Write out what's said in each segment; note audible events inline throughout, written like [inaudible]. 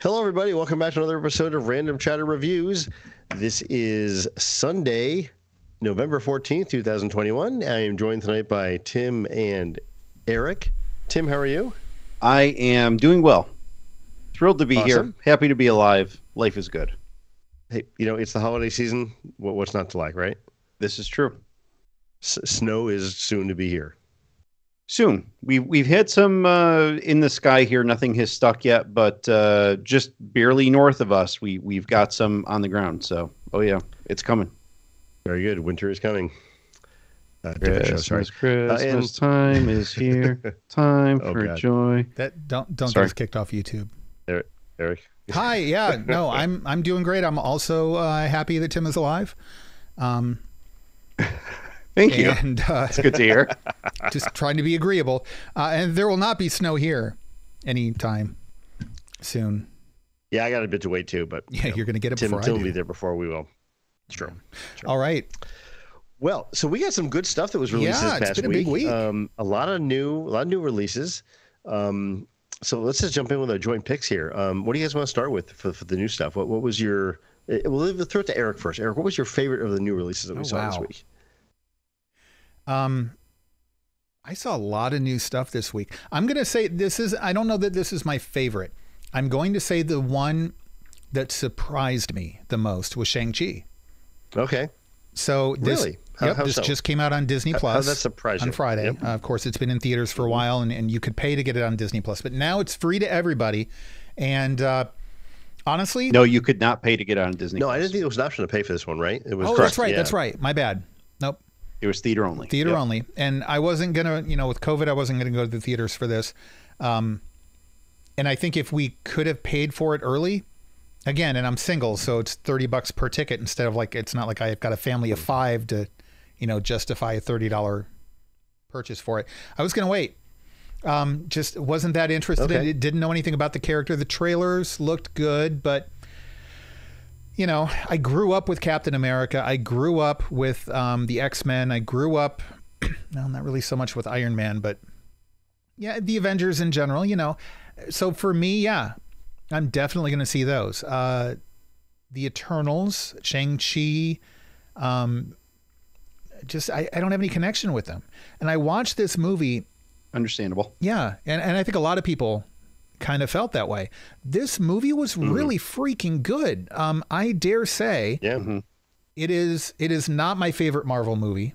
Hello, everybody. Welcome back to another episode of Random Chatter Reviews. This is Sunday, November 14th, 2021. I am joined tonight by Tim and Eric. Tim, how are you? I am doing well. Thrilled to be Awesome. here. Happy to be alive. Life is good. Hey, you know, it's the holiday season. What's not to like, right? This is true. S- snow is soon to be here. Soon. We we've had some uh, in the sky here. Nothing has stuck yet, but uh, just barely north of us, we we've got some on the ground. So, oh yeah, it's coming. Very good. Winter is coming. Uh, different show, sorry. Christmas, and- Christmas [laughs] time is here. [laughs] Time Oh, for God. joy. That don't don't Sorry. get us kicked off YouTube. Eric. [laughs] Hi, yeah, no, I'm I'm doing great. I'm also uh, happy that Tim is alive. Um, Thank you. and uh, It's good to hear. [laughs] just trying to be agreeable. Uh, and there will not be snow here anytime soon. Yeah, I got a bit to wait too, but Yeah, you know, you're going to get it Tim, before Tim will be there before we will. It's true. All right. Well, so we got some good stuff that was released Yeah, this it's past been a big week. Um, a lot of new, a lot of new releases. Um, so let's just jump in with our joint picks here. Um, what do you guys want to start with for, for the new stuff? What what was your? eh, Well, throw it to Eric first. Eric, what was your favorite of the new releases that we Oh, saw this week? Um, I saw a lot of new stuff this week. I'm going to say this is. I don't know that this is my favorite. I'm going to say the one that surprised me the most was Shang Chi. Okay, So this, Really? How- yep, how this so? just came out on Disney Plus. how'd that surprise on? Friday. Yep. Uh, of course, it's been in theaters for a while, and, and you could pay to get it on Disney Plus, but now it's free to everybody. And uh, honestly, No, you could not pay to get on Disney. no, I didn't think it was an option to pay for this one, right? It was oh, correct, that's right, yeah. that's right. My bad. It was theater only. theater Yep. only. And I wasn't gonna, you know, with COVID, I wasn't gonna go to the theaters for this. Um, and I think if we could have paid for it early, again, and I'm single, so it's thirty bucks per ticket instead of like it's not like I've got a family of five to, you know, justify a thirty dollar purchase for it. I was gonna wait. Um, just wasn't that interested in it. Didn't know anything about the character. The trailers looked good, but you know, I grew up with Captain America. I grew up with um, the X Men. I grew up, [clears throat] well, not really so much with Iron Man, but yeah, the Avengers in general. You know, so for me, yeah, I'm definitely going to see those. Uh, the Eternals, Shang Chi. Um, just I, I don't have any connection with them, and I watched this movie Understandable. yeah, and, and I think a lot of people kind of felt that way. This movie was really freaking good. Um, I dare say Yeah, Mhm. it is it is not my favorite Marvel movie.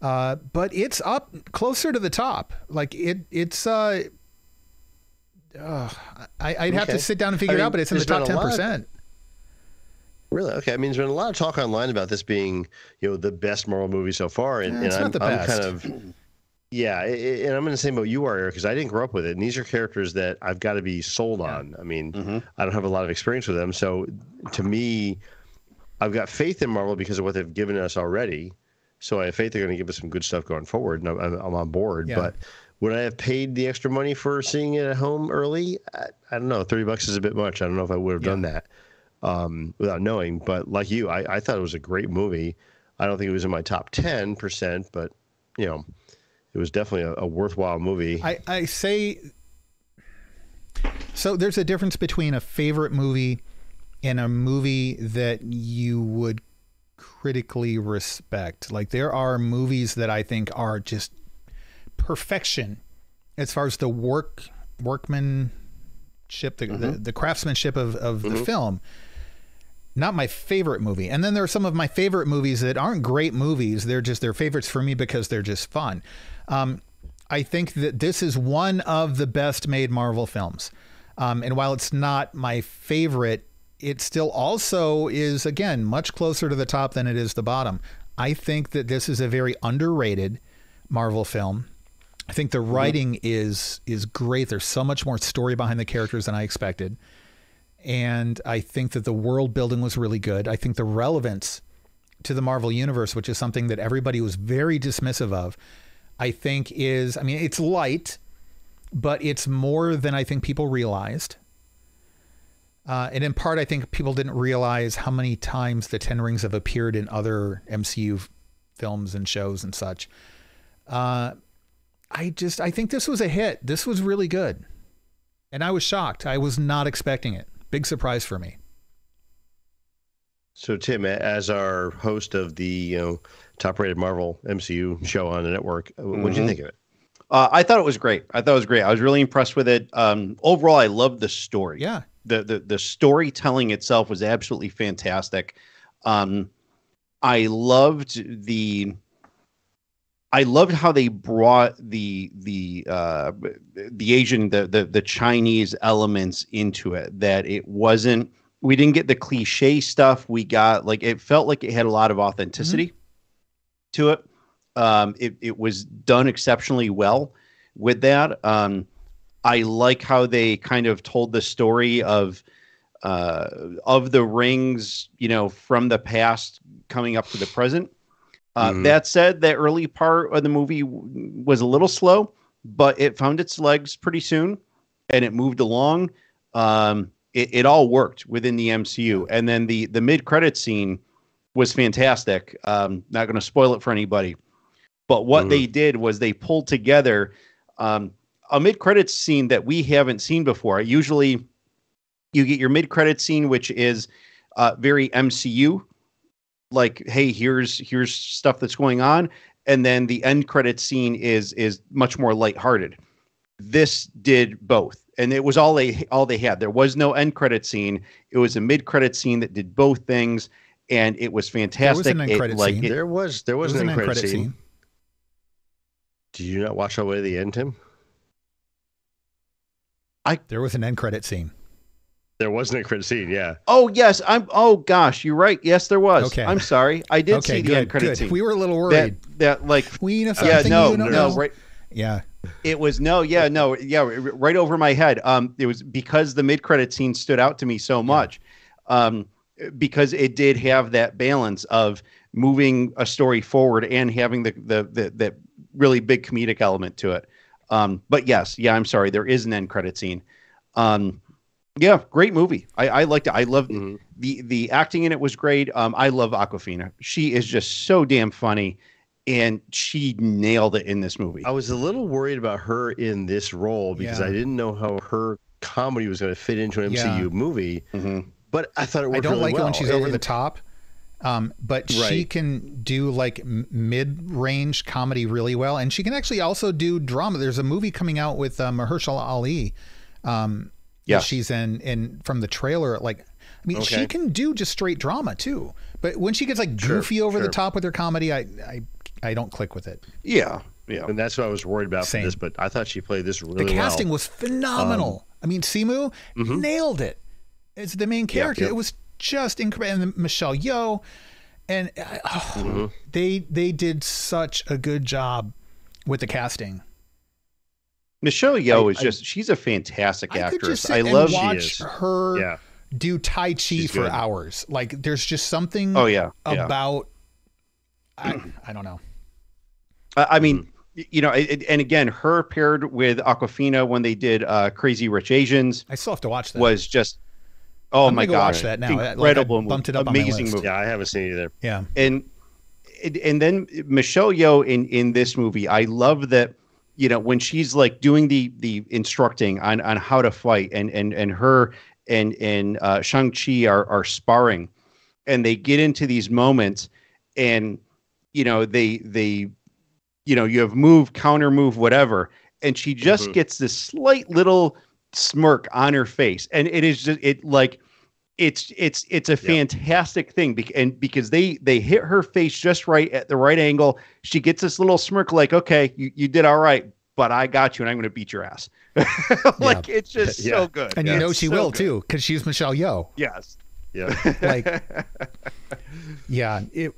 Uh, but it's up closer to the top. Like it it's uh, uh I, I'd have Okay. to sit down and figure I it out, but it's in the top ten percent. really. Okay, I mean, there's been a lot of talk online about this being, you know, the best Marvel movie so far, and, Eh, and it's I'm, not the I'm best. kind of, [clears throat] yeah, i- i- and I'm in the same boat you are, Eric, because I didn't grow up with it, and these are characters that I've got to be sold on. I mean, Mhm. I don't have a lot of experience with them, so to me, I've got faith in Marvel because of what they've given us already. So I have faith they're going to give us some good stuff going forward, and I'm, I'm, on board. Yeah. But would I have paid the extra money for seeing it at home early? I, I don't know. Thirty bucks is a bit much. I don't know if I would have done that um, without knowing. But like you, I, I thought it was a great movie. I don't think it was in my top ten percent, but you know, it was definitely a, a worthwhile movie. I, I say so there's a difference between a favorite movie and a movie that you would critically respect. Like there are movies that I think are just perfection as far as the work workmanship, the the, mm-hmm. the craftsmanship of, of the mm-hmm. film. Not my favorite movie. And then there are some of my favorite movies that aren't great movies. They're just they're favorites for me because they're just fun. Um, I think that this is one of the best made Marvel films. Um, and while it's not my favorite, it still also is, again, much closer to the top than it is the bottom. I think that this is a very underrated Marvel film. I think the writing is is great. There's so much more story behind the characters than I expected. And I think that the world building was really good. I think the relevance to the Marvel universe, which is something that everybody was very dismissive of, I think is, I mean, it's light, but it's more than I think people realized. Uh, and in part, I think people didn't realize how many times the Ten Rings have appeared in other MCU films and shows and such. Uh, I just, I think this was a hit. This was really good. And I was shocked. I was not expecting it. Big surprise for me. So Tim, as our host of the you know top-rated Marvel MCU show on the network, what did Mm-hmm. you think of it? Uh, I thought it was great. I thought it was great. I was really impressed with it. Um, overall, I loved the story. Yeah. the the the storytelling itself was absolutely fantastic. Um, I loved the. I loved how they brought the the uh, the Asian the, the the Chinese elements into it. That it wasn't we didn't get the cliche stuff. We got like it felt like it had a lot of authenticity to it. Um, it it was done exceptionally well with that. Um, I like how they kind of told the story of uh, of the rings, you know, from the past coming up to the present. Uh, Mhm. That said, the early part of the movie w- was a little slow, but it found its legs pretty soon, and it moved along. Um, it, it all worked within the MCU, and then the the mid credit scene was fantastic. Um, not going to spoil it for anybody, but what Mhm. they did was they pulled together um, a mid credit scene that we haven't seen before. Usually, you get your mid credit scene, which is uh, very MCU, like hey, here's here's stuff that's going on, and then the end credit scene is is much more lighthearted. This did both, and it was all they all they had. There was no end credit scene. It was a mid credit scene that did both things, and it was fantastic. an end It, credit like, scene. it- there was there was, There an an end credit end-credit scene. Did you not watch all the way to the end, Tim? I, there was an end credit scene. There wasn't a credit scene. Yeah. Oh yes, I'm. Oh gosh, you're right. Yes, there was. Okay. I'm sorry. I did okay, see the end credit good. scene. We were a little worried. that like Queen of yeah no you don't no know. right Yeah. it was no yeah no yeah right over my head. Um, it was because the mid credit scene stood out to me so much, um, because it did have that balance of moving a story forward and having the the the, the really big comedic element to it. Um, but yes, yeah, I'm sorry. There is an end credit scene. Um, yeah, great movie. I, I liked it. I loved Mhm. the the acting in it was great. Um, I love Awkwafina. She is just so damn funny, and she nailed it in this movie. I was a little worried about her in this role because Yeah. I didn't know how her comedy was going to fit into an MCU Yeah. movie. Mhm. But I thought it worked I don't really like it when she's And- over the top. Um, but she can do like mid-range comedy really well, and she can actually also do drama. There's a movie coming out with uh, Mahershala Ali. Um, that Yes. she's in in from the trailer. Like, I mean, she can do just straight drama too. But when she gets like Sure, goofy over the top with her comedy, I I I don't click with it. Yeah, yeah. And that's what I was worried about Same. for this, but I thought she played this really The casting well. was phenomenal. Um, I mean, Simu mm-hmm. nailed it. It's the main character. yeah. It was just incredible. And Michelle Yeoh, and uh, oh, mm-hmm. they they did such a good job with the casting. Michelle Yeoh I- is I- just she's a fantastic I could actress. just sit I and love watch her Yeah. do Tai Chi She's for good. hours. Like, there's just something Oh yeah, yeah. about. I, I don't know. I, I mean, y- you know, it, it- and again, her paired with Awkwafina when they did uh, Crazy Rich Asians I still have to watch that. was just oh I'm my go gosh, watch that now. Like, I incredible movie, bumped it up on my amazing list. movie. Yeah, I haven't seen it either. yeah. and and then Michelle Yeoh in in this movie, I love that you know when she's like doing the the instructing on on how to fight, and and and her and and uh, Shang Chi are are sparring, and they get into these moments, and you know they they you know you have move counter move whatever, and she just Mhm. gets this slight little smirk on her face, and it is just it like it's it's it's a fantastic thing bec- and because they they hit her face just right at the right angle she gets this little smirk like okay you, you did all right but i got you and i'm going to beat your ass [laughs] like it's just [laughs] Yeah. so good And you know It's she so will good. too, because she's Michelle Yeoh. yes Yeah. [laughs] Like, yeah, it,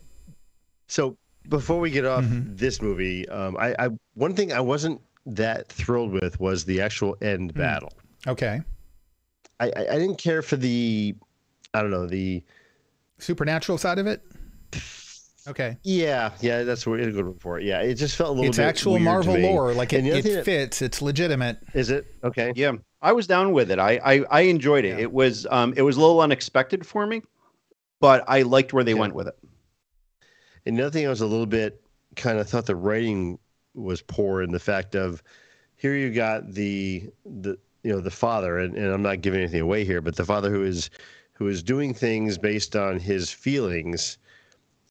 So before we get off Mhm. this movie, um, I, I one thing I wasn't that thrilled with was the actual end battle. okay. I, I, I didn't care for the, I don't know the. Supernatural side of it. Okay. Yeah, yeah, that's what we're good for. Yeah, it just felt a little It's bit. actual weird to Marvel me. lore. Like it, And the other thing it that- fits. It's legitimate. Is it okay? yeah i was down with it i i, I enjoyed it Yeah. it was um it was a little unexpected for me but i liked where they Yeah. went with it And the other thing I was a little bit kind of thought the writing was poor in the fact of here you got the the you know the father, and, and I'm not giving anything away here, but the father who is who is doing things based on his feelings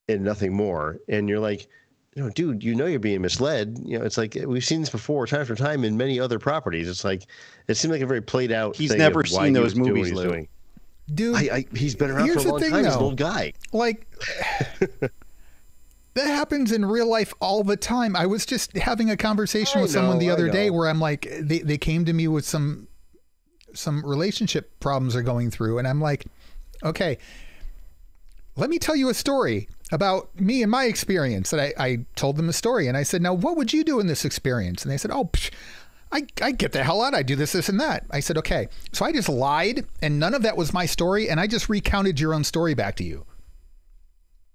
and nothing more, and you're like. You know, dude, you know you're being misled. You know, it's like uh, we've seen this before, time after time, in many other properties. It's like it seemed like a very played out. He's thing never of seen he those was doing movies, he's doing. Dude, I, I, he's been around Here's for a the long thing, time. He's an old guy. like [sighs] that happens in real life all the time. I was just having a conversation I with someone the other day where I'm like they, they came to me with some some relationship problems they're going through and I'm like, okay, let me tell you a story about me and my experience. And I, I told them a story and I said, now what would you do in this experience? And they said, oh, psh, I, I get the hell out. I do this, this, and that. I said, okay. So I just lied and none of that was my story. And I just recounted your own story back to you.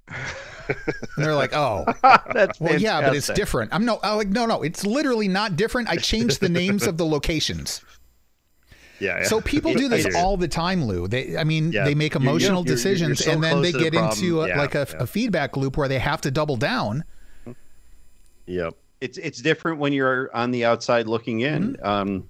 and they're like, oh, [laughs] That's well, yeah, but it's different. I'm no, I'm like, no, no, it's literally not different. I changed the names of the locations. Yeah. yeah. So people do this all the time, Lou. They, I mean, Yeah. they make You're- you're- emotional you're- you're decisions, so and then they to the get into a, Yeah, like a, yeah. a feedback loop where they have to double down. Yep. It's it's different when you're on the outside looking in. Um,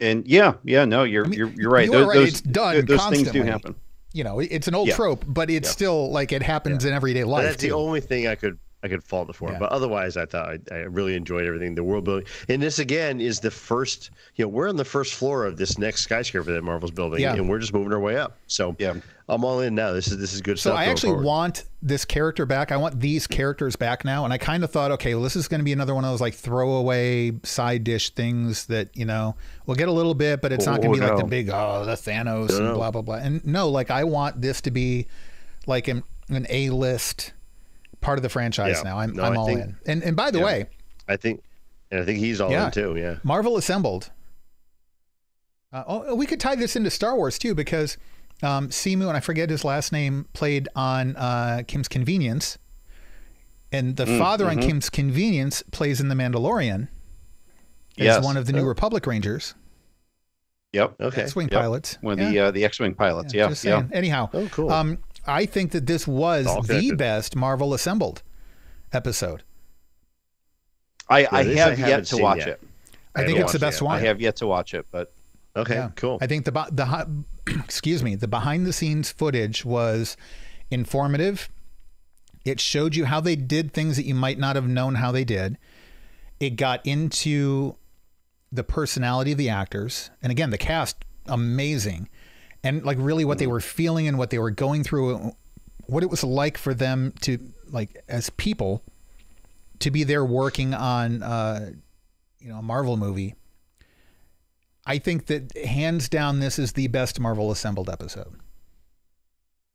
and yeah, yeah, no, you're Mm-hmm. mean, you're you're right. you those, right, those, it's done th- those things do constantly. happen. You know, it's an old Yeah. trope, but it's Yeah. still like it happens in everyday But life. that's the only thing I could I could fault it for. Yeah. But otherwise, I thought I, I really enjoyed everything. The world building, and this again is the first. You know, we're on the first floor of this next skyscraper that Marvel's building, Yeah. and we're just moving our way up. So Yeah. I'm all in now. This is this is good So stuff. So I actually forward. want this character back. I want these characters back now. And I kind of thought, okay, well, this is going to be another one of those like throwaway side dish things that, you know, we'll get a little bit, but it's not going Oh, to be like the big, oh, the Thanos No, and no. blah, blah, blah. And no, like I want this to be like an, an A list part of the franchise Yeah. now. I'm, No, I'm all think- in. And, and by the Yeah. way, I think, and I think he's all Yeah. in too. Yeah. Marvel assembled. Uh, oh, we could tie this into Star Wars too, because um, Simu and I forget his last name played on uh, Kim's Convenience, and the father on Kim's Convenience plays in The Mandalorian as Yes. one of the New Oh. Republic Rangers, Yep. Okay. X-wing Yep. pilots. One of Yeah. the uh, the X-wing pilots. Yeah. just Yeah. Anyhow, Oh, cool. um, I think that this was the best Marvel assembled episode. I, I this I have haven't yet to watch yet. it. I, I think it's the best it one. I have yet to watch it, but okay. Yeah. Cool. I think the the [clears throat] excuse me, the behind the scenes footage was informative. It showed you how they did things that you might not have known how they did. It got into the personality of the actors, and again, the cast amazing, and like really what they were feeling and what they were going through, what it was like for them to like as people to be there working on uh, you know a Marvel movie. I think that hands down, this is the best Marvel assembled episode.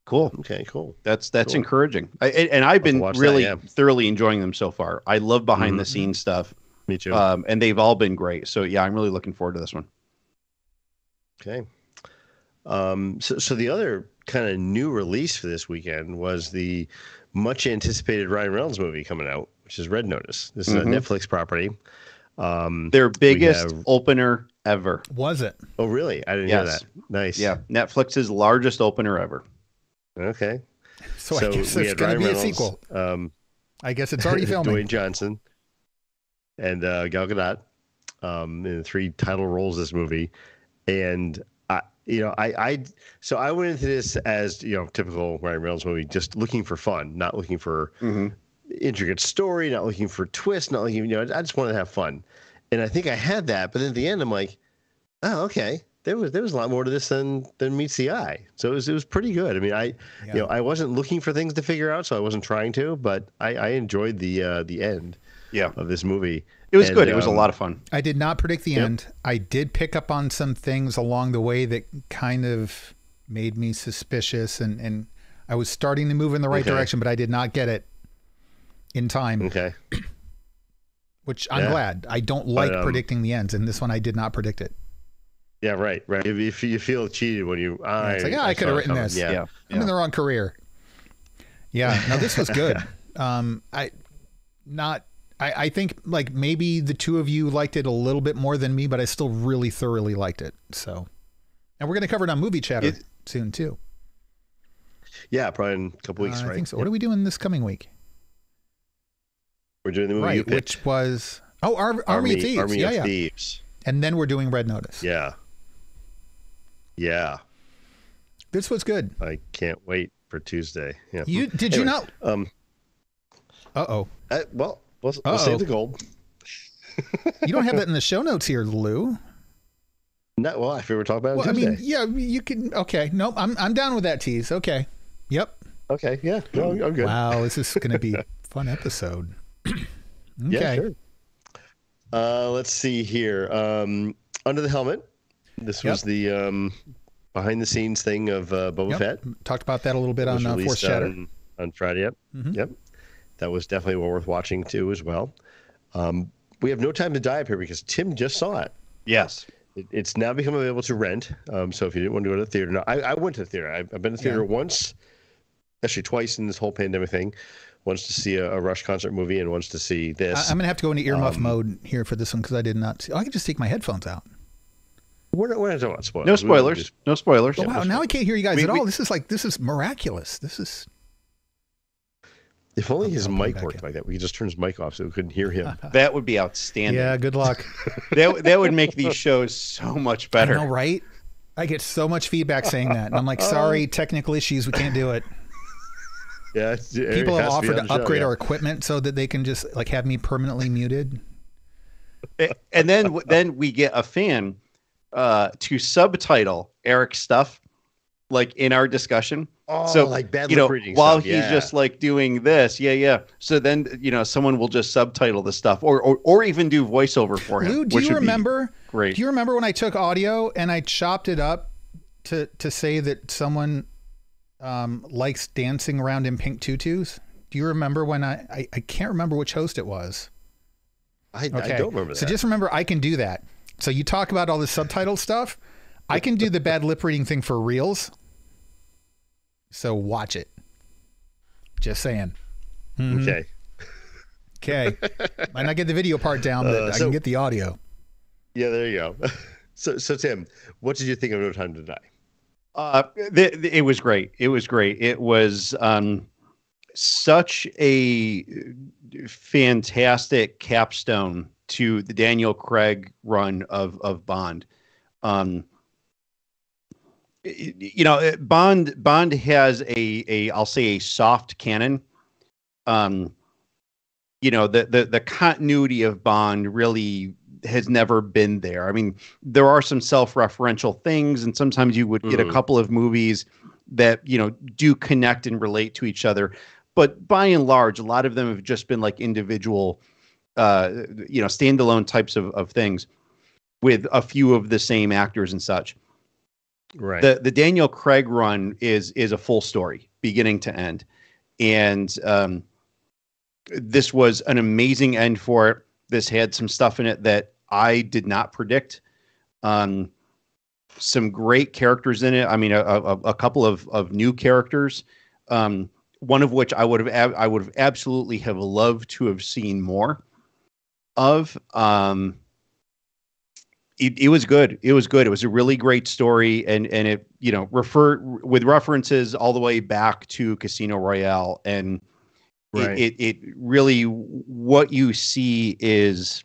cool. Okay. Cool. That's that's Cool. encouraging. I, and and I've been watch that, really yeah. thoroughly enjoying them so far. I love behind the Mhm. scenes stuff, Me too. um, and they've all been great. So yeah, I'm really looking forward to this one. Okay. Um, so, so the other kind of new release for this weekend was the much anticipated Ryan Reynolds movie coming out, which is Red Notice. This is Mhm. a Netflix property. Um, Their biggest have- opener ever. Was it? oh, really? I didn't hear that. Nice. Yeah, Netflix's largest opener ever. Okay. [laughs] So, I guess there's going to Ryan be a sequel. Um, I guess it's already [laughs] filming. Dwayne Johnson and uh, Gal Gadot um, in the three title roles of this movie, and I, you know, I, I, so I went into this as you know, typical Ryan Reynolds movie, just looking for fun, not looking for Mm-hmm. intricate story, not looking for twists, not looking, you know, I just wanted to have fun, and I think I had that, but then at the end, I'm like, oh, okay. There was there was a lot more to this than than meets the eye. So it was it was pretty good. I mean, I Yeah. you know I wasn't looking for things to figure out, so I wasn't trying to, but I, I enjoyed the uh, the end Yeah, of this movie. It was And, good. It was a um, lot of fun. I did not predict the Yep. end. I did pick up on some things along the way that kind of made me suspicious, and and I was starting to move in the right Okay. direction, but I did not get it in time. Okay. [clears throat] Which I'm Yeah. glad. I don't like um, predicting the ends, and this one I did not predict it. Yeah, right, right. If, if you feel cheated when you, I, it's like, yeah, I could have written this. Yeah, Yeah, I'm in the wrong career. Yeah, no, this was good. [laughs] um, I not. I, I think like maybe the two of you liked it a little bit more than me, but I still really thoroughly liked it. So, and we're gonna cover it on movie chatter It- soon too. yeah, probably in a couple weeks, Uh, right? I think so. What are we doing this coming week? We're doing the movie right, which was oh Ar- Army, of Thieves. Army yeah, of yeah. Thieves. And then we're doing Red Notice. Yeah. Yeah, This was good. I can't wait for Tuesday. Yeah. You did you Anyway, not? Um. Uh oh. Well, we'll, we'll save the gold. You don't have that [laughs] in the show notes here, Lou. No, well, I figured we're talking about it Well, I mean, yeah, you can. Okay, nope. I'm I'm down with that tease. Okay. Yep. okay, yeah, no, I'm good. Wow, this is going to be a [laughs] fun episode. [clears throat] okay. Yeah, sure. Uh, let's see here. Um, Under the helmet. This was the um, behind the scenes thing of uh, Boba Yep. Fett. Talked about that a little bit on uh, Force Chatter. on, on Friday. Yep. Mhm. Yep. That was definitely well worth watching too, as well. Um, we have no time to die up here because Tim just saw it. Yes. It, it's now become available to rent. Um, so if you didn't want to go to the theater, now I, I went to the theater. I've, I've been to the theater once, actually twice in this whole pandemic thing. Once to see a, a Rush concert movie, and once to see this. I'm going to have to go into earmuff Um, mode here for this one because I did not. See, oh, I can just take my headphones out. we're not, we're not talking about spoilers. No We- we spoilers. just- No spoilers. Oh, wow, now I can't hear you guys We- at we- all. This is like this is miraculous. This is if only I'll- his I'll mic worked in. like that, we could just turn his mic off so we couldn't hear him. [laughs] That would be outstanding. yeah. Good luck. [laughs] That that would make these shows so much better. I know, right? I get so much feedback saying that, and I'm like, sorry, [laughs] technical issues, we can't do it. yeah, it People have offered on to the show, upgrade yeah. our equipment so that they can just like have me permanently muted. and then then we get a fan uh, to subtitle Eric's stuff, like in our discussion. Oh, so like bad you know, lip while stuff, he's yeah. just like doing this, yeah, yeah. So then you know, someone will just subtitle the stuff, or or, or even do voiceover for him. Lou, do which you remember? Great. Do you remember when I took audio and I chopped it up to to say that someone um, likes dancing around in pink tutus? Do you remember when I, I I can't remember which host it was? I, Okay, I don't remember that. So just remember, I can do that. So you talk about all the subtitle stuff. I can do the bad lip reading thing for reals. So watch it. Just saying. Mhm. okay. Okay. [laughs] Might not get the video part down, but Uh, I can get the audio. Yeah, there you go. [laughs] so, so Tim, what did you think of No Time to Die? Uh, th- th- it was great. It was great. It was um, such a fantastic capstone to the Daniel Craig run of of Bond. Um, y- you know, uh, Bond Bond has a a I'll say a soft canon. Um, you know, the the the continuity of Bond really has never been there. I mean, there are some self-referential things, and sometimes you would get a Mhm. couple of movies that you know do connect and relate to each other. But by and large, a lot of them have just been like individual, uh, you know, standalone types of, of things with a few of the same actors and such. Right. The the Daniel Craig run is is a full story, beginning to end, and um, this was an amazing end for it. This had some stuff in it that I did not predict. Um, some great characters in it. I mean, a, a, a couple of, of new characters. Um, one of which I would have ab- I would have absolutely have loved to have seen more of. Um, it, it was good. It was good. It was a really great story, and and it you know refer with references all the way back to Casino Royale, and Right. it, it it really what you see is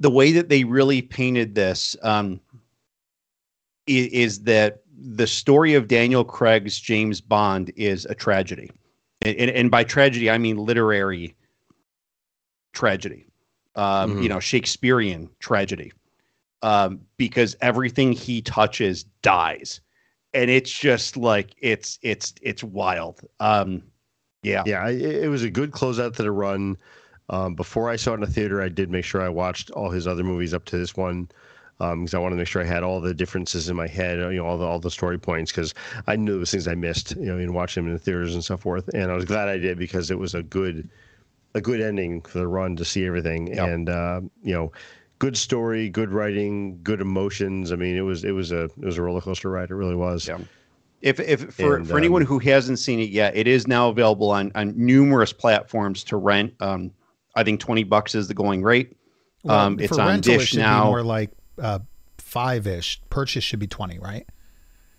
the way that they really painted this um, is that the story of Daniel Craig's James Bond is a tragedy, and, and, and by tragedy I mean literary tragedy, um, Mhm. you know Shakespearean tragedy, um, because everything he touches dies, and it's just like it's it's it's wild. Um, yeah, Yeah, it, it was a good closeout to the run. Um, before I saw it in the theater, I did make sure I watched all his other movies up to this one because I wanted to make sure I had all the differences in my head, you know, all the all the story points because I knew there was things I missed, you know, in watching them in the theaters and so forth. And I was glad I did because it was a good a good ending for the run to see everything Yep. and uh, you know. Good story, good writing, good emotions. I mean, it was it was a it was a roller coaster ride. It really was. Yeah. If if for, And, for anyone um, who hasn't seen it yet, it is now available on on numerous platforms to rent. Um, I think twenty bucks is the going rate. Um, it's on rental, Dish should now. Be more like uh, five ish. Purchase should be twenty, right?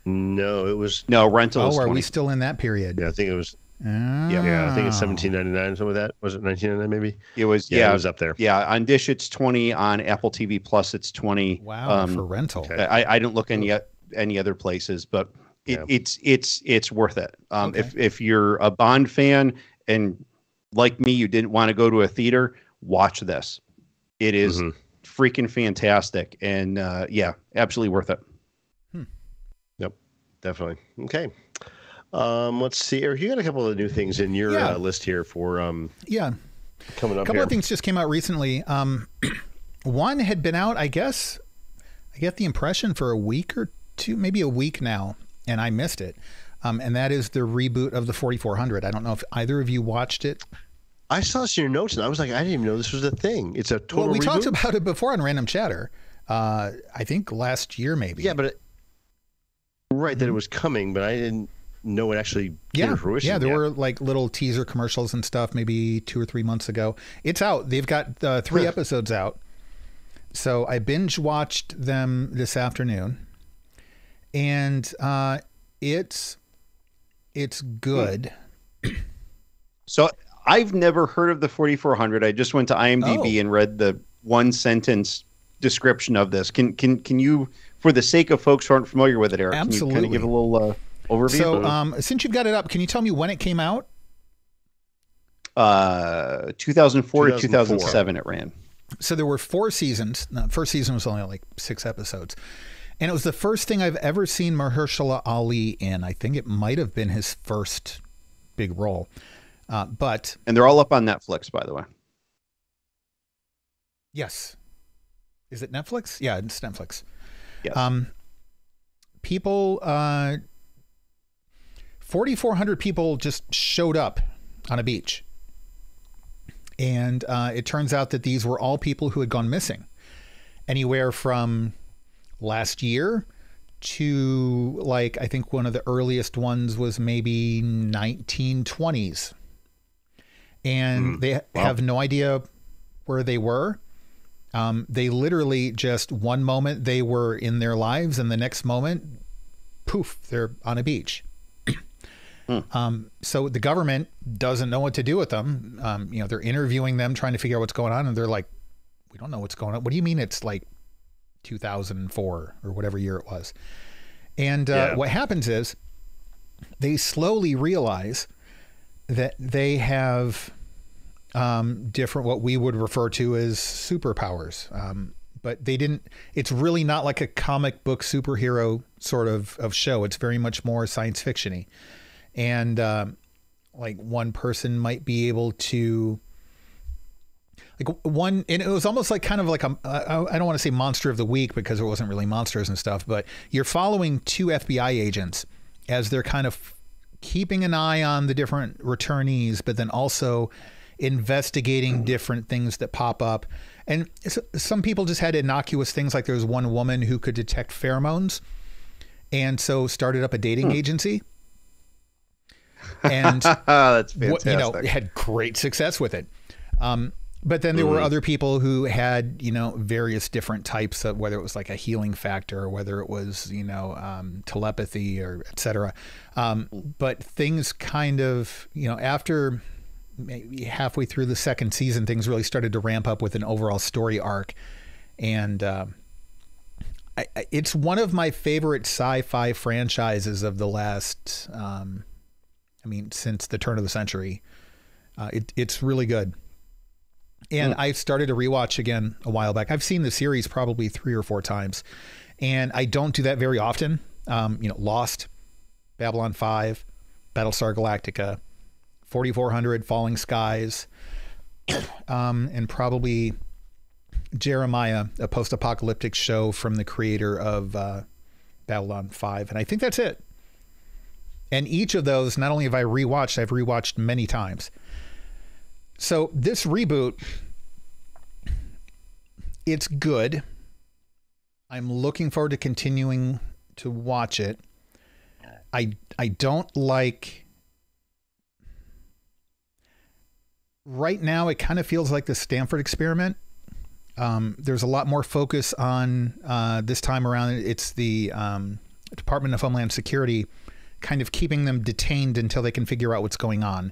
No, it was. No rental Oh, is are twenty. we still in that period? Yeah, I think it was. Yeah, Yeah, I think it's seventeen ninety nine. Some of that was it nineteen ninety nine maybe. It was Yeah, yeah, it was up there. yeah. On Dish, it's twenty. On Apple TV Plus, it's twenty. Wow, Um, for rental. okay. I, I didn't look any any other places, but it, Yeah. it's it's it's worth it. Um, Okay. If if you're a Bond fan and like me, you didn't want to go to a theater, watch this. It is Mhm. freaking fantastic, and uh, yeah, absolutely worth it. Yep, definitely. Okay. Um, let's see, Eric. You got a couple of new things in your Yeah. uh, list here for um, Yeah, coming up. a couple here. of things just came out recently. Um, [clears throat] one had been out, I guess. I get the impression for a week or two, maybe a week now, and I missed it. Um, and that is the reboot of the 4400. I don't know if either of you watched it. I saw this in your notes, and I was like, I didn't even know this was a thing. It's a total. well, we talked about it before on Random Chatter. Uh, I think last year, maybe. Yeah, but it, right that it was coming, but I didn't know one actually came yeah, to fruition. yeah. There yet. were like little teaser commercials and stuff, maybe two or three months ago. It's out. They've got uh, three episodes out. So I binge watched them this afternoon, and uh, it's it's good. [clears throat] So I've never heard of the 4400. I just went to IMDb Oh. and read the one sentence description of this. Can can can you, for the sake of folks who aren't familiar with it, Eric, can you kind of give a little uh, overview? So um, since you've got it up, can you tell me when it came out? uh, 2004 to 2007 it ran. so there were four seasons. The first season was only like six episodes. And it was the first thing I've ever seen Mahershala Ali in. I think it might have been his first big role. Uh, but And they're all up on Netflix, by the way. yes. Is it Netflix? Yeah, it's Netflix. Yes. Um, people, uh, 4,400 people just showed up on a beach. And uh, it turns out that these were all people who had gone missing, anywhere from last year to like, I think one of the earliest ones was maybe 1920s. And they have no idea where they were. Um, they literally just one moment they were in their lives, and the next moment, poof, they're on a beach. Um, so the government doesn't know what to do with them. Um, you know, they're interviewing them, trying to figure out what's going on, and they're like, "We don't know what's going on. What do you mean it's like 2004 or whatever year it was?" And uh, Yeah. what happens is they slowly realize that they have um, different what we would refer to as superpowers. Um, but they didn't. It's really not like a comic book superhero sort of of show. It's very much more science fictiony, and um, like one person might be able to. Like one, and it was almost like kind of like a, I I don't want to say monster of the week because it wasn't really monsters and stuff, but you're following two FBI agents as they're kind of keeping an eye on the different returnees, but then also investigating different things that pop up. And some people just had innocuous things, like there was one woman who could detect pheromones, and so started up a dating agency. And [laughs] That's fantastic. you know had great success with it. Um, but then there were other people who had you know various different types of whether it was like a healing factor or whether it was you know um, telepathy or etc. Um, but things kind of you know after maybe halfway through the second season, things really started to ramp up with an overall story arc, and. um I, I- it's one of my favorite sci-fi franchises of the last, um, I mean, since the turn of the century. Uh, it, it's really good. And I started to rewatch again a while back. I've seen the series probably three or four times, and I don't do that very often. Um, you know, Lost, Babylon Five, Battlestar Galactica, 4400, Falling Skies, [coughs] um, and probably Jeremiah, a post-apocalyptic show from the creator of uh, Babylon 5. And I think that's it. And each of those, not only have I rewatched, I've rewatched many times. So this reboot, it's good. I'm looking forward to continuing to watch it. I I don't like right now it kind of feels like the Stanford experiment. Um, there's a lot more focus on uh, this time around. It's the um, Department of Homeland Security kind of keeping them detained until they can figure out what's going on.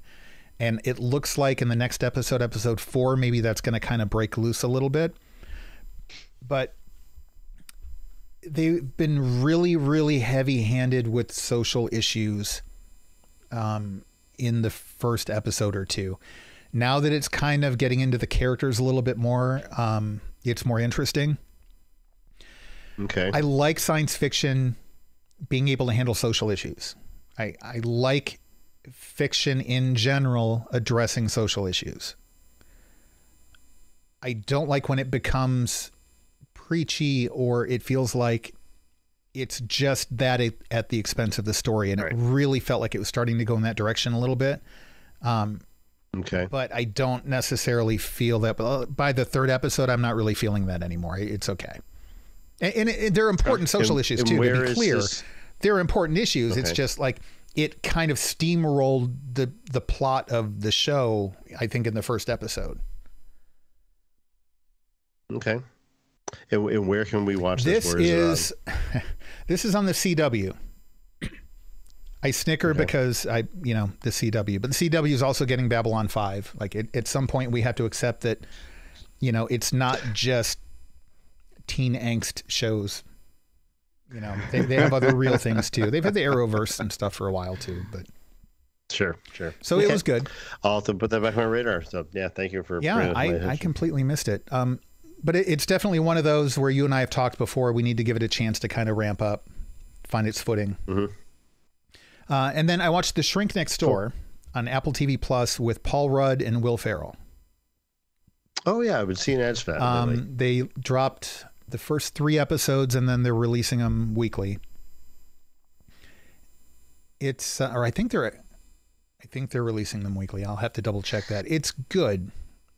And it looks like in the next episode, episode four, maybe that's going to kind of break loose a little bit. But they've been really, really heavy handed with social issues um, in the first episode or two. Now that it's kind of getting into the characters a little bit more, um, it's more interesting. Okay. I like science fiction being able to handle social issues. I, I like fiction in general addressing social issues. I don't like when it becomes preachy or it feels like it's just that at the expense of the story. And right. it really felt like it was starting to go in that direction a little bit. Um, okay. But I don't necessarily feel that. But uh, by the third episode, I'm not really feeling that anymore. It's okay. And, and, they're important social and, issues, too, to be clear. They're important issues. Okay. It's just like it kind of steamrolled the the plot of the show. I think in the first episode. Okay. And, and where can we watch this? This is, is [laughs] this is on the CW. [clears throat] I snicker okay. because I, you know, the CW, but the CW is also getting Babylon 5. Like it, at some point we have to accept that, you know, it's not just teen angst shows. You know, they, they have other real things too. They've had the Arrowverse and stuff for a while too, but Sure, sure. So okay. it was good. I'll have to put that back on my radar. So yeah, thank you for. Yeah, I, I completely missed it. Um, but it, it's definitely one of those where you and I have talked before. We need to give it a chance to kind of ramp up, find its footing. Mm-hmm. Uh, and then I watched The Shrink Next Door cool. on Apple TV Plus with Paul Rudd and Will Ferrell. Oh yeah, I've been seeing ads for that. Um, they dropped the first three episodes, and then they're releasing them weekly. It's, uh, or I think they're, I think they're releasing them weekly. I'll have to double check that. It's good.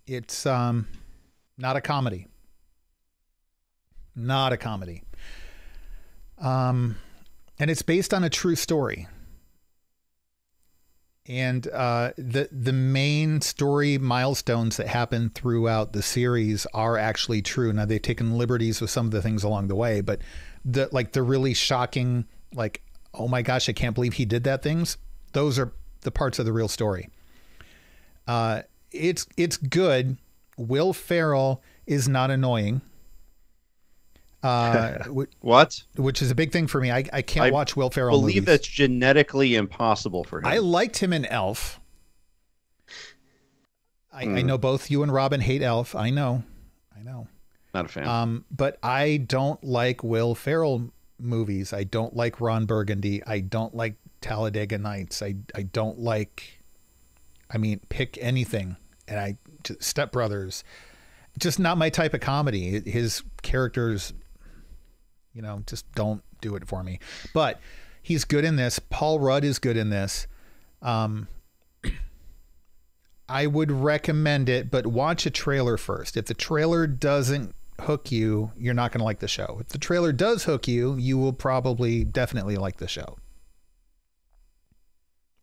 It's um, not a comedy. Not a comedy. Um, and it's based on a true story and uh, the the main story milestones that happen throughout the series are actually true. Now they've taken liberties with some of the things along the way, but the like the really shocking, like oh my gosh, I can't believe he did that things. Those are the parts of the real story. Uh, it's it's good. Will Ferrell is not annoying. Uh, [laughs] what? Which is a big thing for me. I, I can't I watch Will Ferrell. Believe movies. that's genetically impossible for him. I liked him in Elf. I, mm. I know both you and Robin hate Elf. I know, I know. Not a fan. Um, but I don't like Will Ferrell movies. I don't like Ron Burgundy. I don't like Talladega Nights. I I don't like. I mean, pick anything, and I Step Brothers. Just not my type of comedy. His characters you know, just don't do it for me. But he's good in this. Paul Rudd is good in this. Um, [clears throat] I would recommend it, but watch a trailer first. If the trailer doesn't hook you, you're not going to like the show. If the trailer does hook you, you will probably definitely like the show.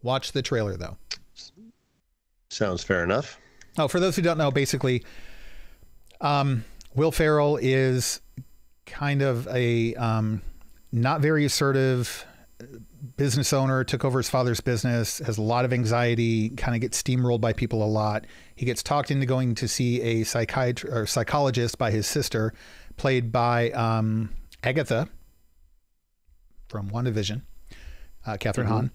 Watch the trailer though. Sounds fair enough. Oh, for those who don't know, basically, um, Will Ferrell is kind of a um, not very assertive business owner, took over his father's business, has a lot of anxiety, kind of gets steamrolled by people a lot. He gets talked into going to see a psychiatrist or psychologist by his sister, played by um, Agatha from WandaVision, uh, Kathryn mm-hmm. Hahn.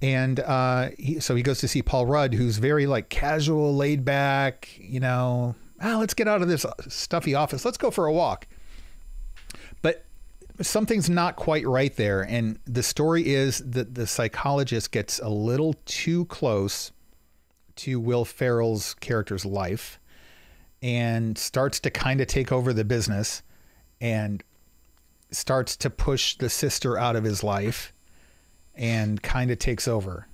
And uh, he, so he goes to see Paul Rudd, who's very like casual, laid back, you know, ah, let's get out of this stuffy office. Let's go for a walk. Something's not quite right there. And the story is that the psychologist gets a little too close to Will Ferrell's character's life and starts to kind of take over the business and starts to push the sister out of his life and kind of takes over.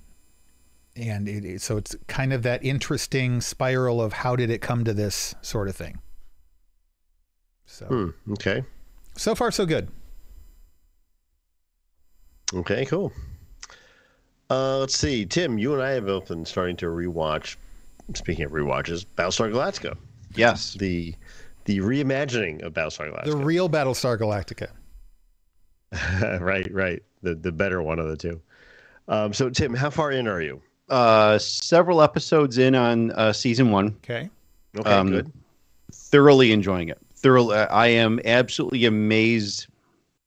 And it, so it's kind of that interesting spiral of how did it come to this sort of thing. So, hmm, okay. So far, so good. Okay, cool. Uh, let's see, Tim. You and I have both been starting to rewatch. Speaking of rewatches, Battlestar Galactica. Yes, the the reimagining of Battlestar Galactica. The real Battlestar Galactica. [laughs] right, right. The the better one of the two. Um, so Tim, how far in are you? Uh, several episodes in on uh, season one. Okay. Okay, Um, good. thoroughly enjoying it. Thoroughly, I am absolutely amazed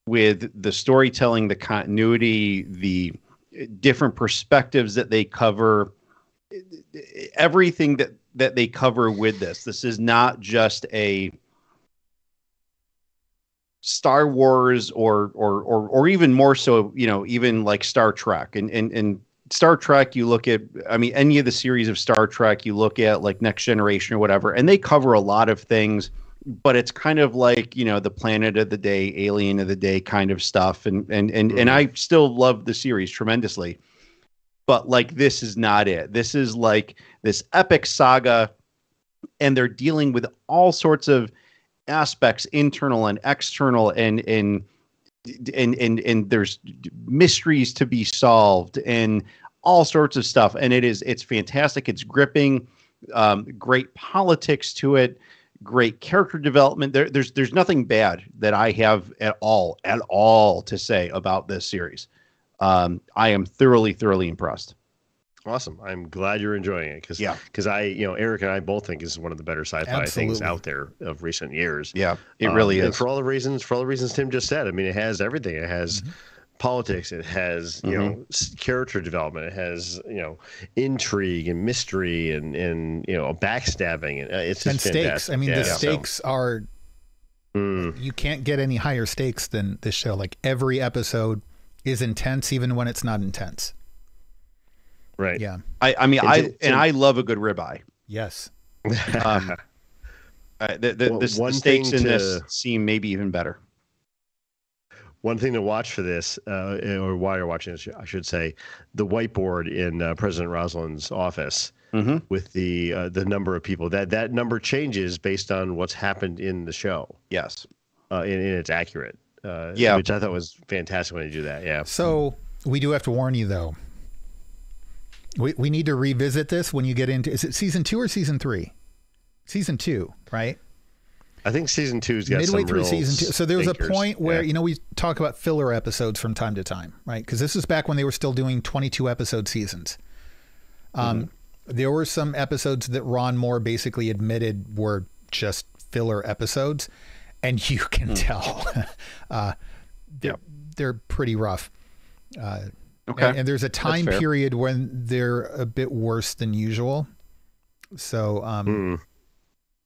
with the storytelling, the continuity, the different perspectives that they cover. Everything that that they cover with this. This is not just a Star Wars or or or or even more so, you know, even like Star Trek. And and and Star Trek, you look at I mean any of the series of Star Trek, you look at like Next Generation or whatever, and they cover a lot of things, but it's kind of like, you know, the planet of the day, alien of the day kind of stuff. And and and and I still love the series tremendously. But like this is not it. This is like this epic saga and they're dealing with all sorts of aspects internal and external and and and and and there's mysteries to be solved and all sorts of stuff and it is it's fantastic it's gripping um, great politics to it great character development there, there's there's nothing bad that i have at all at all to say about this series um, i am thoroughly thoroughly impressed Awesome. I'm glad you're enjoying it because Yeah. because I you know Eric and I both think this is one of the better sci-fi things out there of recent years. yeah it Um, really and is for all the reasons for all the reasons Tim just said. I mean, it has everything. It has Mm-hmm. Politics. It has you know character development. It has you know intrigue and mystery and and you know backstabbing. And uh, it's just And stakes. fantastic. I mean, Yeah, the so- stakes are. Mm, You can't get any higher stakes than this show. Like every episode is intense, even when it's not intense. right. Yeah. i i mean And i to- to- and i love a good ribeye Yes. um, [laughs] uh, the, the, Well, the, one the stakes thing in this seem maybe even better. One thing to watch for this, uh, or while you're watching this, I should say, the whiteboard in uh, President Roslin's office Mm-hmm. with the uh, the number of people that that number changes based on what's happened in the show, Yes. uh, and, and it's accurate. Uh, Yeah. which I thought was fantastic when they do that. Yeah, So we do have to warn you, though. We we need to revisit this when you get into. Is it season two or season three? Season two, right? I think season two's got midway through season two. So there was a point where Yeah. you know we talk about filler episodes from time to time, right? Because this is back when they were still doing 22 episode seasons. Um, Mm-hmm. there were some episodes that Ron Moore basically admitted were just filler episodes, and [laughs] you can Mm. tell [laughs] uh, they're, Yep. they're pretty rough. Uh, Okay. and, and there's a time period when they're a bit worse than usual. So, um, Mm.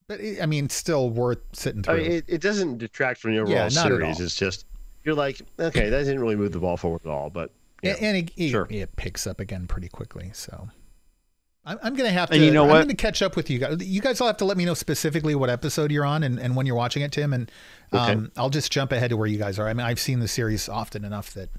But it, I mean, still worth sitting I through. mean, it, it doesn't detract from the overall Yeah, series. It's just you're like, okay, that didn't really move the ball forward at all. But yeah. And, and it, it, Sure. it picks up again pretty quickly. So I'm, I'm going to have to, And you know I'm what? going to catch up with you guys. You guys will have to let me know specifically what episode you're on and, and when you're watching it, Tim. And um, I'll just jump ahead to where you guys are. I mean, I've seen the series often enough that,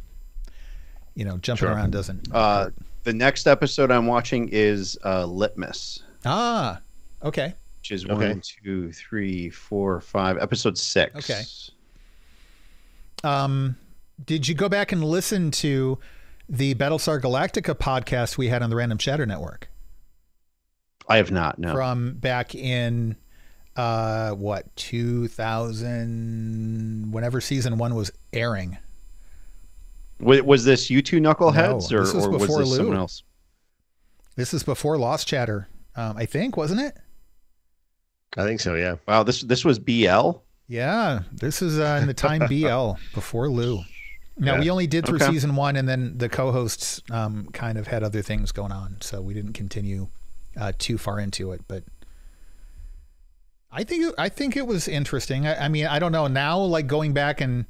you know, jumping Sure. around doesn't. Uh, hurt. the next episode I'm watching is uh, Litmus, ah, okay. Which is Okay. one, two, three, four, five, episode six. Okay. Um, did you go back and listen to the Battlestar Galactica podcast we had on the Random Chatter Network? I have not. No. from back in uh what 2000 whenever season one was airing was, was this you two knuckleheads, No, or, this was or was this Lou. someone else? this is before lost chatter um i think wasn't it I think so. Yeah. Wow. This this was BL. yeah this is uh in the time [laughs] bl before lou now Yeah. we only did through Okay. season one and then the co-hosts um kind of had other things going on so we didn't continue uh too far into it but I think I think it was interesting. I, I mean, I don't know now. Like going back and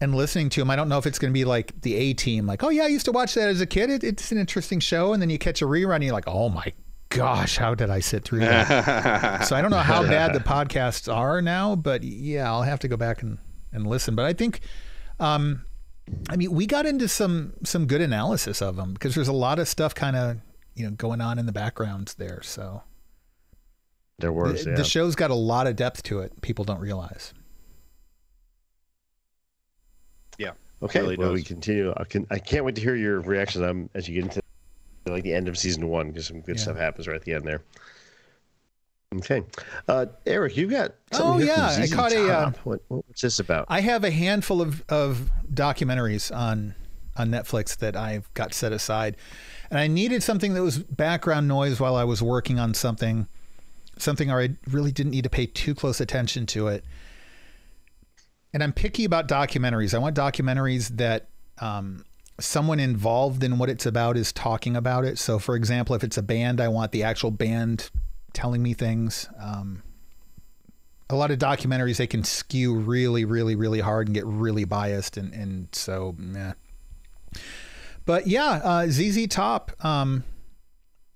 and listening to him, I don't know if it's going to be like the A Team. Like, oh yeah, I used to watch that as a kid. It, it's an interesting show, and then you catch a rerun, and you're like, oh my gosh, how did I sit through that? [laughs] so I don't know how bad the [laughs] podcasts are now, but yeah, I'll have to go back and and listen. But I think, um, I mean, we got into some some good analysis of them because there's a lot of stuff kind of you know going on in the background there. So. There was. The, yeah. the show's got a lot of depth to it. People don't realize. Yeah. Okay, really well, does. we continue. I can. I can't wait to hear your reactions um, as you get into like the end of season one because some good Yeah. stuff happens right at the end there. Okay, uh, Eric, you got. Oh, something here from yeah, I caught a, uh, what, what's this about? I have a handful of, of documentaries on on Netflix that I've got set aside, and I needed something that was background noise while I was working on something, something where I really didn't need to pay too close attention to it. And I'm picky about documentaries. I want documentaries that um, someone involved in what it's about is talking about it. So, for example, if it's a band, I want the actual band telling me things. Um, a lot of documentaries they can skew really, really, really hard and get really biased, and and so, meh. But yeah, uh, ZZ Top. Um,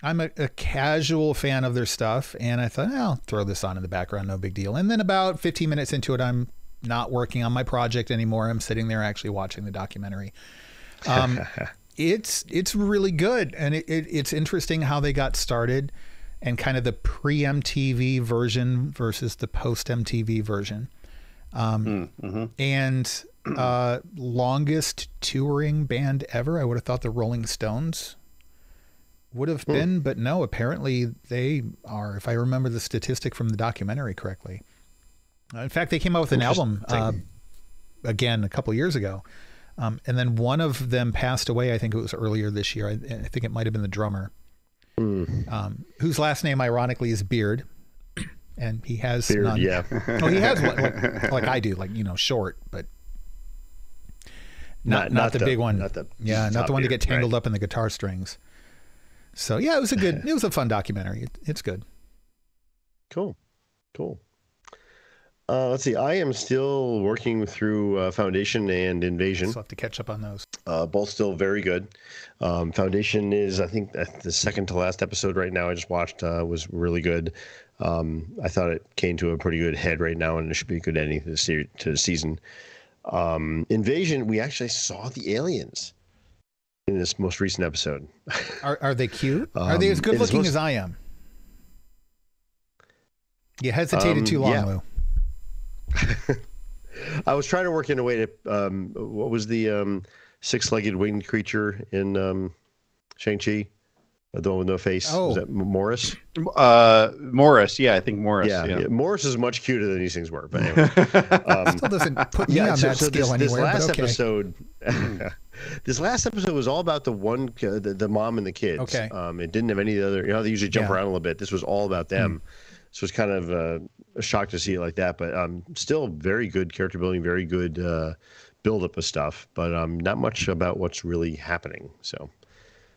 I'm a, a, casual fan of their stuff, and I thought, I'll throw this on in the background, no big deal. And then about 15 minutes into it, I'm not working on my project anymore. I'm sitting there actually watching the documentary. Um, [laughs] it's it's really good, and it, it, it's interesting how they got started and kind of the pre MTV version versus the post MTV version. Um, hmm, mm-hmm. And uh, longest touring band ever. I would have thought the Rolling Stones would have hmm. been, but no, apparently they are, if I remember the statistic from the documentary correctly. In fact, they came out with an album uh, again a couple years ago. Um, and then one of them passed away. I think it was earlier this year. I, I think it might have been the drummer. Mm. Um, whose last name, ironically, is Beard, and he has Beard, none. Yeah. oh, he has one, like, like, I do, like you know, short, but not not, not the, the, big one. Not the yeah, not the one beard, to get tangled right. up in the guitar strings. So yeah, it was a good, it was a fun documentary. It, it's good. Cool, cool. Uh, let's see. I am still working through uh, Foundation and Invasion. Still have to catch up on those. Uh, both still very good. Um, Foundation is, I think, the second to last episode right now. I just watched uh, was really good. Um, I thought it came to a pretty good head right now, and it should be a good ending to the, se- to the season. Um, Invasion, we actually saw the aliens in this most recent episode. [laughs] Are are they cute? are they as um, good looking most... as I am? You hesitated too long, yeah. Lou. [laughs] I was trying to work in a way to um, what was the um, six-legged winged creature in um, Shang Chi? The one with no face. Oh, was that Morris? Uh, Morris. Yeah, I think Morris. Yeah, yeah. yeah, Morris is much cuter than these things were. But anyway, [laughs] um, still doesn't put me yeah, on so, that so scale this, anywhere. This last okay. episode, [laughs] this last episode was all about the one, uh, the, the, mom and the kids. Okay. Um, it didn't have any other. You know, they usually jump around a little bit. This was all about them. Mm. So it's kind of uh, a shock to see it like that. But um, still very good character building, very good uh, build up of stuff. But um, not much about what's really happening. So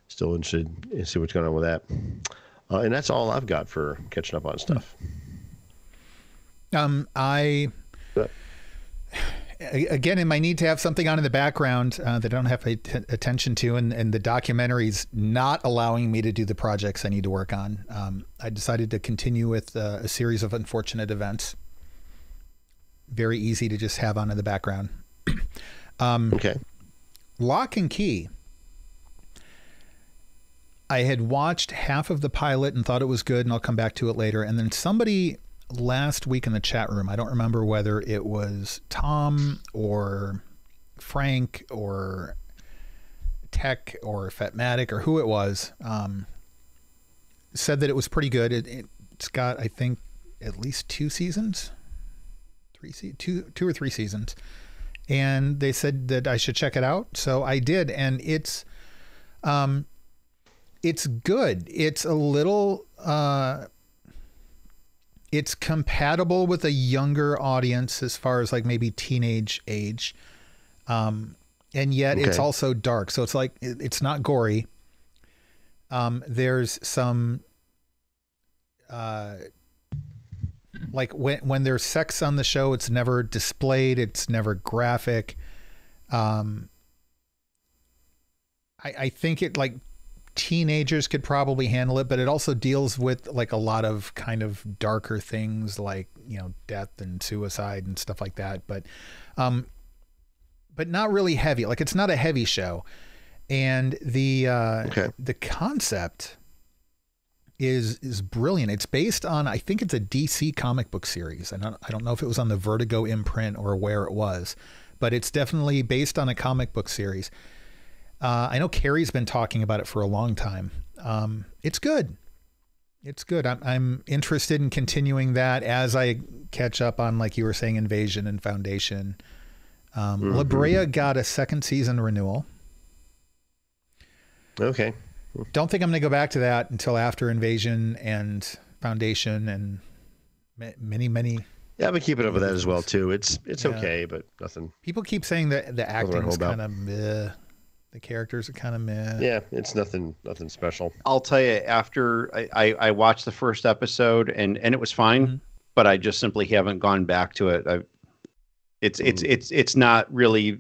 still interested in see what's going on with that. Uh, and that's all I've got for catching up on stuff. Um, I. But, again, in my need to have something on in the background uh, that I don't have attention to, and, and the documentaries not allowing me to do the projects I need to work on, um, I decided to continue with uh, a series of unfortunate events. Very easy to just have on in the background. [clears throat] um, okay. Locke and Key. I had watched half of the pilot and thought it was good, and I'll come back to it later. And then somebody last week in the chat room. I don't remember whether it was Tom or Frank or Tech or Fatmatic or who it was. Um, said that it was pretty good. It, has got, I think, at least two seasons, three, se- two, two or three seasons, and they said that I should check it out. So I did, and it's, um, it's good. It's a little, uh, it's compatible with a younger audience as far as like maybe teenage age. Um, and yet okay. it's also dark. So it's like, it's not gory. Um, there's some, uh, like when, when there's sex on the show, it's never displayed. It's never graphic. Um, I, I think it like teenagers could probably handle it, but it also deals with like a lot of kind of darker things like, you know, death and suicide and stuff like that. But, um, but not really heavy. Like it's not a heavy show. And the, uh, okay. the concept is, is brilliant. It's based on, I think it's a DC comic book series. I don't, I don't know if it was on the Vertigo imprint or where it was, but it's definitely based on a comic book series uh, I know Carrie's been talking about it for a long time. Um, it's good. It's good. I'm, I'm interested in continuing that as I catch up on, like you were saying, Invasion and Foundation. Um, mm-hmm. La Brea got a second season renewal. Okay. Don't think I'm going to go back to that until after Invasion and Foundation and many, many. Yeah, I've been keeping up with that as well too. It's it's Yeah. okay, but nothing. People keep saying that the acting is kind of. The characters are kind of meh. Yeah, it's nothing nothing special. I'll tell you after I, I, I watched the first episode and and it was fine, Mhm. but I just simply haven't gone back to it. I, it's it's Mm. it's it's not really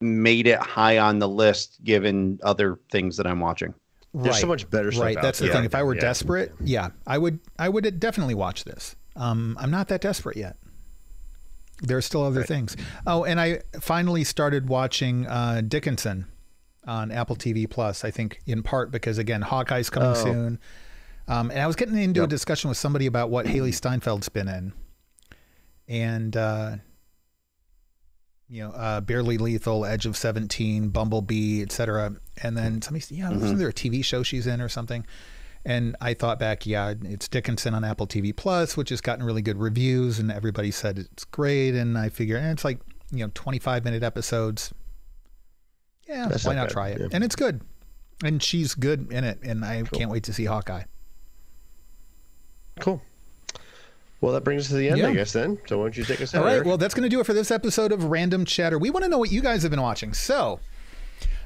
made it high on the list given other things that I'm watching. There's so much better stuff. Right. out That's the there. thing. If I were Yeah. desperate, yeah, I would. I would definitely watch this. Um, I'm not that desperate yet. There are still other Right. things. Oh, and I finally started watching uh, Dickinson on Apple TV Plus. I think in part because again, Hawkeye's coming Oh. soon. Um, and I was getting into a discussion with somebody about what Hailee Steinfeld's been in, and uh, you know, uh, Barely Lethal, Edge of Seventeen, Bumblebee, etc. And then somebody said, "Yeah, wasn't there a TV show she's in or something?" And I thought back, yeah, it's Dickinson on Apple TV Plus, which has gotten really good reviews, and everybody said it's great. And I figure eh, it's like you know, 25 minute episodes. Yeah, That's why not not try it? yeah. And it's good, and she's good in it, and I can't wait to see Hawkeye. Cool. Well, that brings us to the end, Yeah. I guess. Then, so why don't you take us out? All right. Eric? Well, that's going to do it for this episode of Random Chatter. We want to know what you guys have been watching. So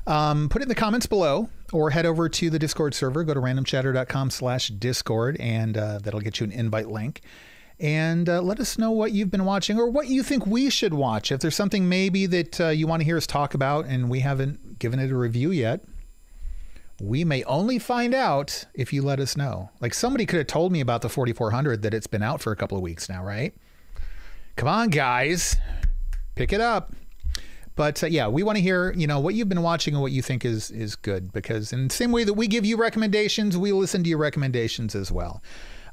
um, put it in the comments below or head over to the Discord server. Go to randomchatter.com slash Discord, and uh, that'll get you an invite link. And uh, let us know what you've been watching or what you think we should watch. If there's something maybe that uh, you want to hear us talk about and we haven't given it a review yet, we may only find out if you let us know. Like somebody could have told me about the 4400 that it's been out for a couple of weeks now, right? Come on, guys, pick it up. But uh, yeah, we want to hear you know what you've been watching and what you think is is good because in the same way that we give you recommendations, we listen to your recommendations as well.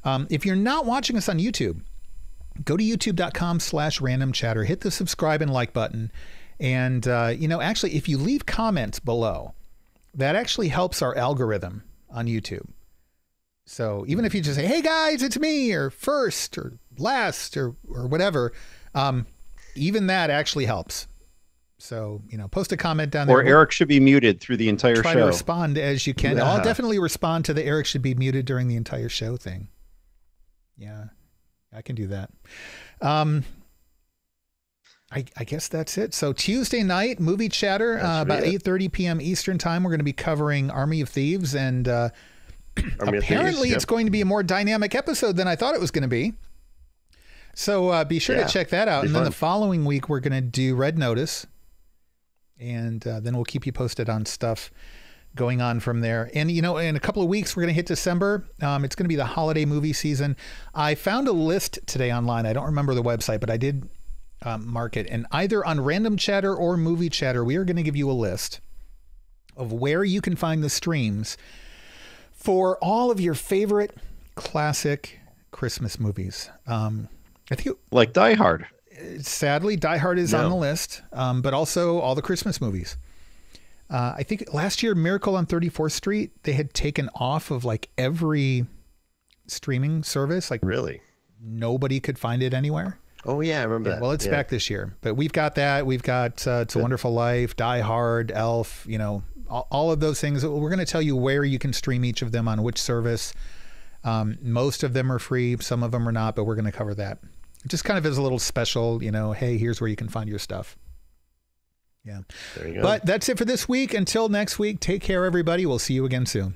Um, if you're not watching us on YouTube, go to youtube.com slash random chatter hit the subscribe and like button and uh, you know actually if you leave comments below that actually helps our algorithm on youtube so even if you just say hey guys it's me or first or last or, or whatever um, even that actually helps so you know post a comment down there Or Eric should be muted through the entire show. try to respond as you can i'll [laughs] definitely respond to the eric should be muted during the entire show thing yeah i can do that um I, I guess that's it. So Tuesday night movie chatter, uh, about eight thirty p.m. Eastern time. We're going to be covering Army of Thieves, and uh, [clears throat] of Thieves, apparently yep. it's going to be a more dynamic episode than I thought it was going to be. So uh, be sure Yeah, to check that out. be And then the following week we're going to do Red Notice, and uh, then we'll keep you posted on stuff going on from there. And you know, in a couple of weeks we're going to hit December. Um, it's going to be the holiday movie season. I found a list today online. I don't remember the website, but I did um, mark it. And either on Random Chatter or Movie Chatter, we are going to give you a list of where you can find the streams for all of your favorite classic Christmas movies. Um, I think like Die Hard. Sadly Die Hard is on the list, um, but also all the Christmas movies. Uh, I think last year Miracle on 34th Street they had taken off of like every streaming service. Like really. nobody could find it anywhere. Oh yeah, I remember Yeah, that. well, it's Yeah. back this year, but we've got that. We've got uh, It's a Wonderful Life, Die Hard, Elf. You know, all, all of those things. We're going to tell you where you can stream each of them on which service. Um, most of them are free, some of them are not, but we're going to cover that. Just kind of as a little special, you know. Hey, here's where you can find your stuff. Yeah, There you go. but that's it for this week. Until next week, take care, everybody. We'll see you again soon.